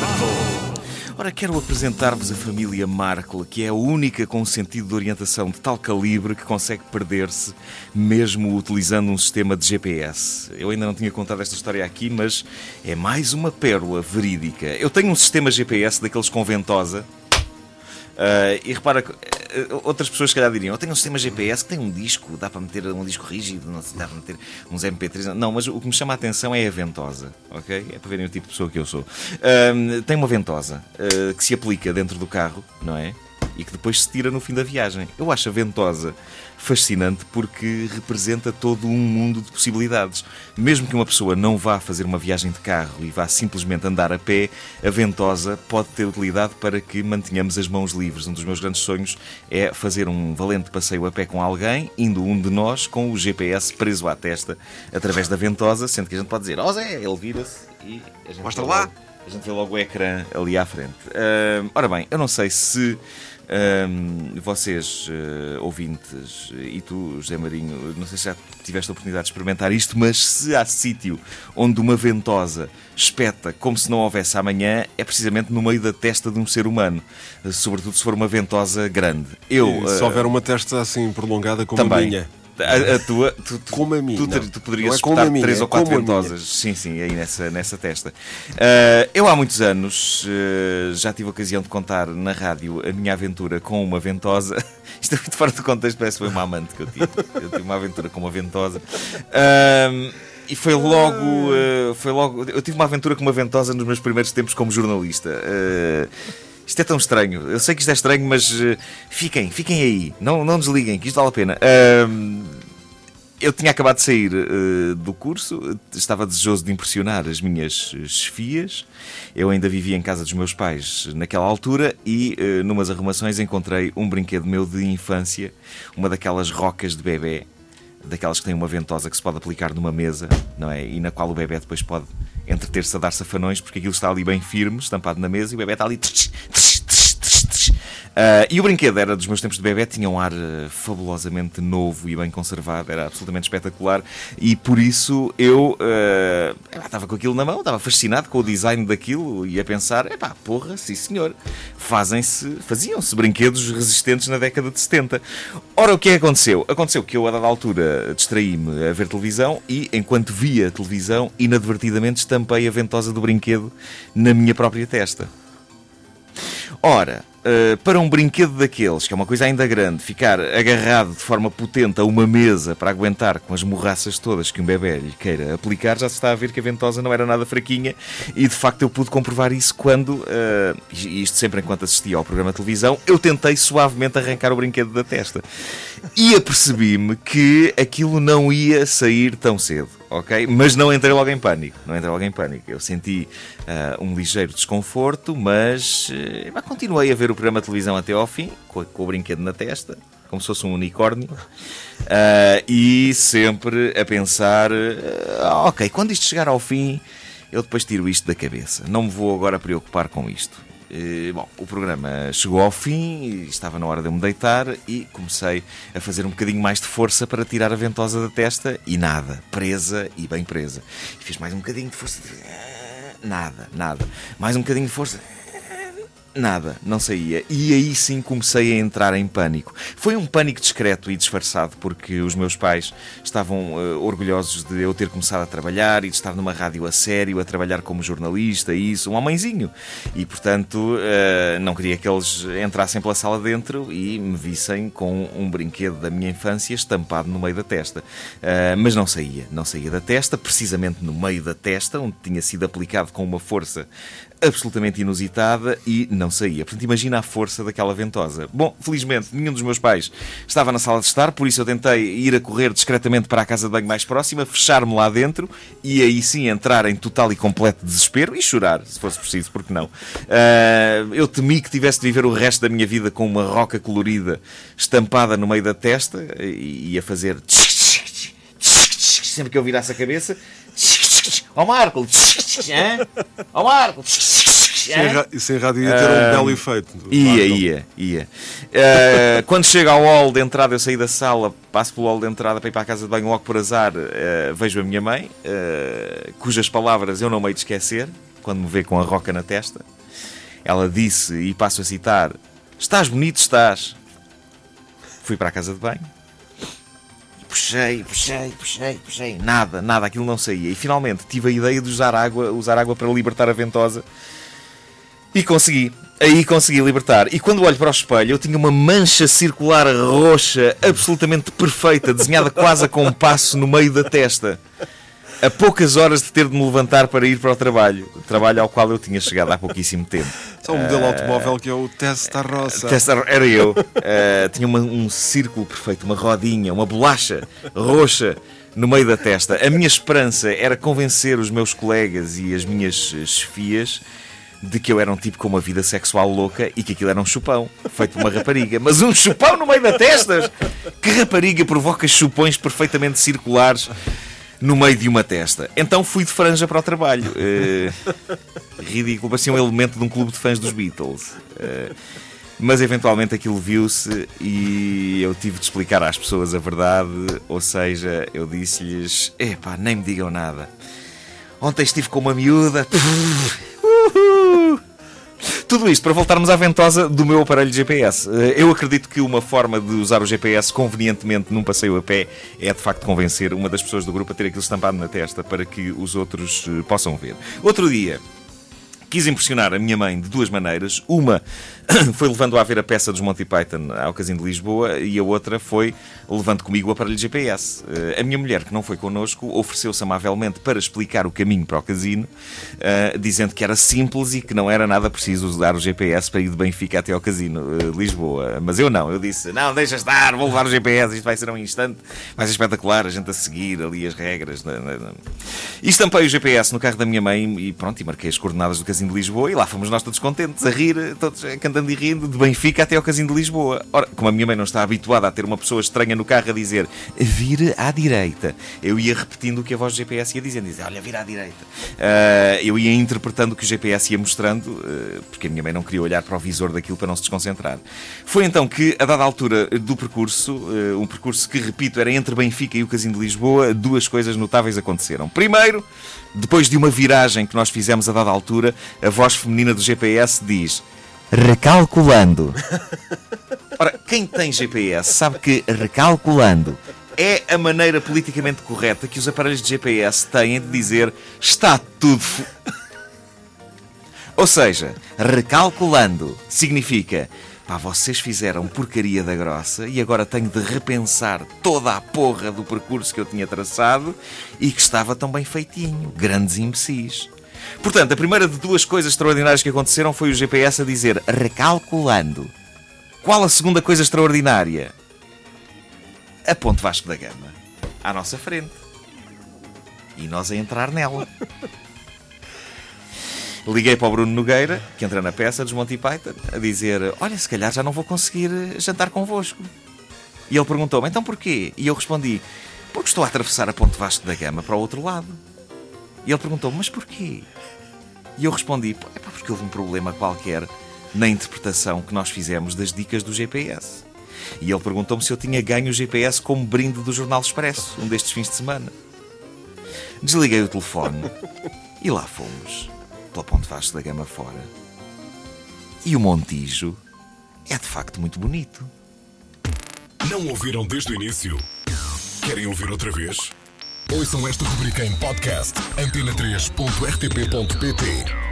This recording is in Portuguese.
Marco. Ora, quero apresentar-vos a família Markle, que é a única com um sentido de orientação de tal calibre que consegue perder-se mesmo utilizando um sistema de GPS. Eu ainda não tinha contado esta história aqui, mas é mais uma pérola verídica. Eu tenho um sistema GPS daqueles com ventosa. Uh, e repara outras pessoas, se calhar, diriam: Eu tenho um sistema GPS que tem um disco, dá para meter um disco rígido, não dá para meter uns MP3. Não, mas o que me chama a atenção é a ventosa, ok? É para verem o tipo de pessoa que eu sou. Uh, tem uma ventosa que se aplica dentro do carro, não é? E que depois se tira no fim da viagem. Eu acho a ventosa fascinante porque representa todo um mundo de possibilidades. Mesmo que uma pessoa não vá fazer uma viagem de carro e vá simplesmente andar a pé, a ventosa pode ter utilidade para que mantenhamos as mãos livres. Um dos meus grandes sonhos é fazer um valente passeio a pé com alguém, indo um de nós com o GPS preso à testa através da ventosa, sendo que a gente pode dizer: Ó oh, Zé, ele vira-se e a gente Mostra lá! A gente vê logo o ecrã ali à frente. Uh, ora bem, eu não sei se uh, vocês, uh, ouvintes, e tu, José Marinho, não sei se já tiveste a oportunidade de experimentar isto, mas se há sítio onde uma ventosa espeta como se não houvesse amanhã, é precisamente no meio da testa de um ser humano. Sobretudo se for uma ventosa grande. Eu, e se houver uma testa assim prolongada como também, a minha. A, a, tua, tu, tu, como a minha. Tu, tu, tu poderias é espetar minha, três é ou quatro ventosas. Sim, sim, aí nessa, nessa testa. Uh, eu há muitos anos uh, já tive a ocasião de contar na rádio a minha aventura com uma ventosa. Isto é muito fora do contexto, parece que foi uma amante que eu tive. Eu tive uma aventura com uma ventosa. Uh, e foi logo, foi logo. Eu tive uma aventura com uma ventosa nos meus primeiros tempos como jornalista. Isto é tão estranho. Eu sei que isto é estranho, mas uh, fiquem, fiquem aí. Não, não desliguem, que isto vale a pena. Uh, eu tinha acabado de sair uh, do curso, estava desejoso de impressionar as minhas chefias. Eu ainda vivia em casa dos meus pais naquela altura e, uh, numas arrumações, encontrei um brinquedo meu de infância, uma daquelas rocas de bebê, daquelas que têm uma ventosa que se pode aplicar numa mesa, não é? E na qual o bebê depois pode entreter-se a dar safanões, porque aquilo está ali bem firme, estampado na mesa, e o bebê está ali. Uh, e o brinquedo era dos meus tempos de bebê, tinha um ar uh, fabulosamente novo e bem conservado, era absolutamente espetacular e por isso eu uh, estava com aquilo na mão, estava fascinado com o design daquilo e a pensar: epá, porra, sim senhor, fazem-se, faziam-se brinquedos resistentes na década de 70. Ora, o que é que aconteceu? Aconteceu que eu, a dada altura, distraí-me a ver televisão e, enquanto via televisão, inadvertidamente estampei a ventosa do brinquedo na minha própria testa. Ora, uh, para um brinquedo daqueles, que é uma coisa ainda grande, ficar agarrado de forma potente a uma mesa para aguentar com as morraças todas que um bebê lhe queira aplicar, já se está a ver que a ventosa não era nada fraquinha e de facto eu pude comprovar isso quando, uh, isto sempre enquanto assistia ao programa de televisão, eu tentei suavemente arrancar o brinquedo da testa. E apercebi-me que aquilo não ia sair tão cedo ok? Mas não entrei logo em pânico. Não entrei logo em pânico. Eu senti uh, um ligeiro desconforto, mas uh, continuei a ver o programa de televisão até ao fim, com, com o brinquedo na testa, como se fosse um unicórnio, uh, e sempre a pensar: ok, quando isto chegar ao fim, eu depois tiro isto da cabeça. Não me vou agora preocupar com isto. Eh, bom, o programa chegou ao fim, estava na hora de eu me deitar e comecei a fazer um bocadinho mais de força para tirar a ventosa da testa e nada, presa e bem presa. Fiz mais um bocadinho de força, nada, nada. Mais um bocadinho de força, Nada, não saía. E aí sim comecei a entrar em pânico. Foi um pânico discreto e disfarçado, porque os meus pais estavam uh, orgulhosos de eu ter começado a trabalhar e de estar numa rádio a sério, a trabalhar como jornalista e isso, um homemzinho. E portanto, uh, não queria que eles entrassem pela sala dentro e me vissem com um brinquedo da minha infância estampado no meio da testa. Uh, mas não saía, não saía da testa, precisamente no meio da testa, onde tinha sido aplicado com uma força absolutamente inusitada e não saía. Portanto, imagina a força daquela ventosa. Bom, felizmente, nenhum dos meus pais estava na sala de estar, por isso eu tentei ir a correr discretamente para a casa de banho mais próxima, fechar-me lá dentro e aí sim entrar em total e completo desespero e chorar, se fosse preciso, porque não. Uh, eu temi que tivesse de viver o resto da minha vida com uma roca colorida estampada no meio da testa e ia fazer sempre que eu virasse a cabeça Ó Marco! Ó Marco! Isso em rádio ia ter um belo efeito. Ia, ia, ia. Uh, quando chega ao hall de entrada, eu saí da sala, passo pelo hall de entrada para ir para a casa de banho, logo por azar, uh, vejo a minha mãe, uh, cujas palavras eu não me hei de esquecer quando me vê com a roca na testa. Ela disse, e passo a citar: Estás bonito, estás. Fui para a casa de banho. Puxei, puxei, puxei, puxei. Nada, nada, aquilo não saía. E finalmente tive a ideia de usar água, usar água para libertar a ventosa. E consegui. Aí consegui libertar. E quando olho para o espelho, eu tinha uma mancha circular roxa absolutamente perfeita, desenhada quase a compasso no meio da testa. A poucas horas de ter de me levantar para ir para o trabalho. Trabalho ao qual eu tinha chegado há pouquíssimo tempo. Só um modelo automóvel que é o Testa Roça. Testa, era eu. Uh, tinha uma, um círculo perfeito, uma rodinha, uma bolacha roxa no meio da testa. A minha esperança era convencer os meus colegas e as minhas chefias de que eu era um tipo com uma vida sexual louca e que aquilo era um chupão, feito por uma rapariga. Mas um chupão no meio da testa? Que rapariga provoca chupões perfeitamente circulares no meio de uma testa? Então fui de franja para o trabalho. Uh, ridículo, parecia um elemento de um clube de fãs dos Beatles. Uh, mas eventualmente aquilo viu-se e eu tive de explicar às pessoas a verdade, ou seja, eu disse-lhes: epá, nem me digam nada. Ontem estive com uma miúda. Tudo isto para voltarmos à ventosa do meu aparelho GPS. Eh, eu acredito que uma forma de usar o GPS convenientemente num passeio a pé é de facto convencer uma das pessoas do grupo a ter aquilo estampado na testa para que os outros eh, possam ver. Outro dia, Quis impressionar a minha mãe de duas maneiras. Uma foi levando a ver a peça dos Monty Python ao Casino de Lisboa e a outra foi levando comigo o aparelho GPS. Eh, a minha mulher, que não foi connosco, ofereceu-se amavelmente para explicar o caminho para o casino, eh, dizendo que era simples e que não era nada preciso usar o GPS para ir de Benfica até ao Casino de eh, Lisboa. Mas eu não, eu disse: não, deixa estar, vou levar o GPS, isto vai ser um instante, vai ser espetacular, a gente a seguir ali as regras. Estampei o GPS no carro da minha mãe e pronto, e marquei as coordenadas do Casino de Lisboa e lá fomos nós todos contentes, a rir, todos cantando e rindo, de Benfica até ao Casino de Lisboa. Ora, como a minha mãe não está habituada a ter uma pessoa estranha no carro a dizer vire à direita, eu ia repetindo o que a voz do GPS ia dizendo, dizia, olha, vira à direita. Uh, eu ia interpretando o que o GPS ia mostrando, uh, porque a minha mãe não queria olhar para o visor daquilo para não se desconcentrar. Foi então que, a dada altura do percurso, uh, um percurso que, repito, era entre Benfica e o Casino de Lisboa, duas coisas notáveis aconteceram. Primeiro, depois de uma viragem que nós fizemos a dada altura, a voz feminina do GPS diz: Recalculando. Ora, quem tem GPS sabe que recalculando é a maneira politicamente correta que os aparelhos de GPS têm de dizer está tudo. Ou seja, recalculando significa Pá, vocês fizeram porcaria da grossa e agora tenho de repensar toda a porra do percurso que eu tinha traçado e que estava tão bem feitinho. Grandes imbecis. Portanto, a primeira de duas coisas extraordinárias que aconteceram foi o GPS a dizer recalculando. Qual a segunda coisa extraordinária? A Ponte Vasco da Gama. À nossa frente. E nós a entrar nela. Liguei para o Bruno Nogueira, que entra na peça dos Monty Python, a dizer: Olha, se calhar já não vou conseguir jantar convosco. E ele perguntou-me: Então porquê? E eu respondi: Porque estou a atravessar a Ponte Vasco da Gama para o outro lado. E ele perguntou-me: Mas porquê? E eu respondi: É porque houve um problema qualquer na interpretação que nós fizemos das dicas do GPS. E ele perguntou-me se eu tinha ganho o GPS como brinde do Jornal Expresso, um destes fins de semana. Desliguei o telefone e lá fomos pela Ponte Vasco da Gama fora. E o Montijo é de facto muito bonito. Não ouviram desde o início? Querem ouvir outra vez? Ouçam esta rubrica em podcast antena3.rtp.pt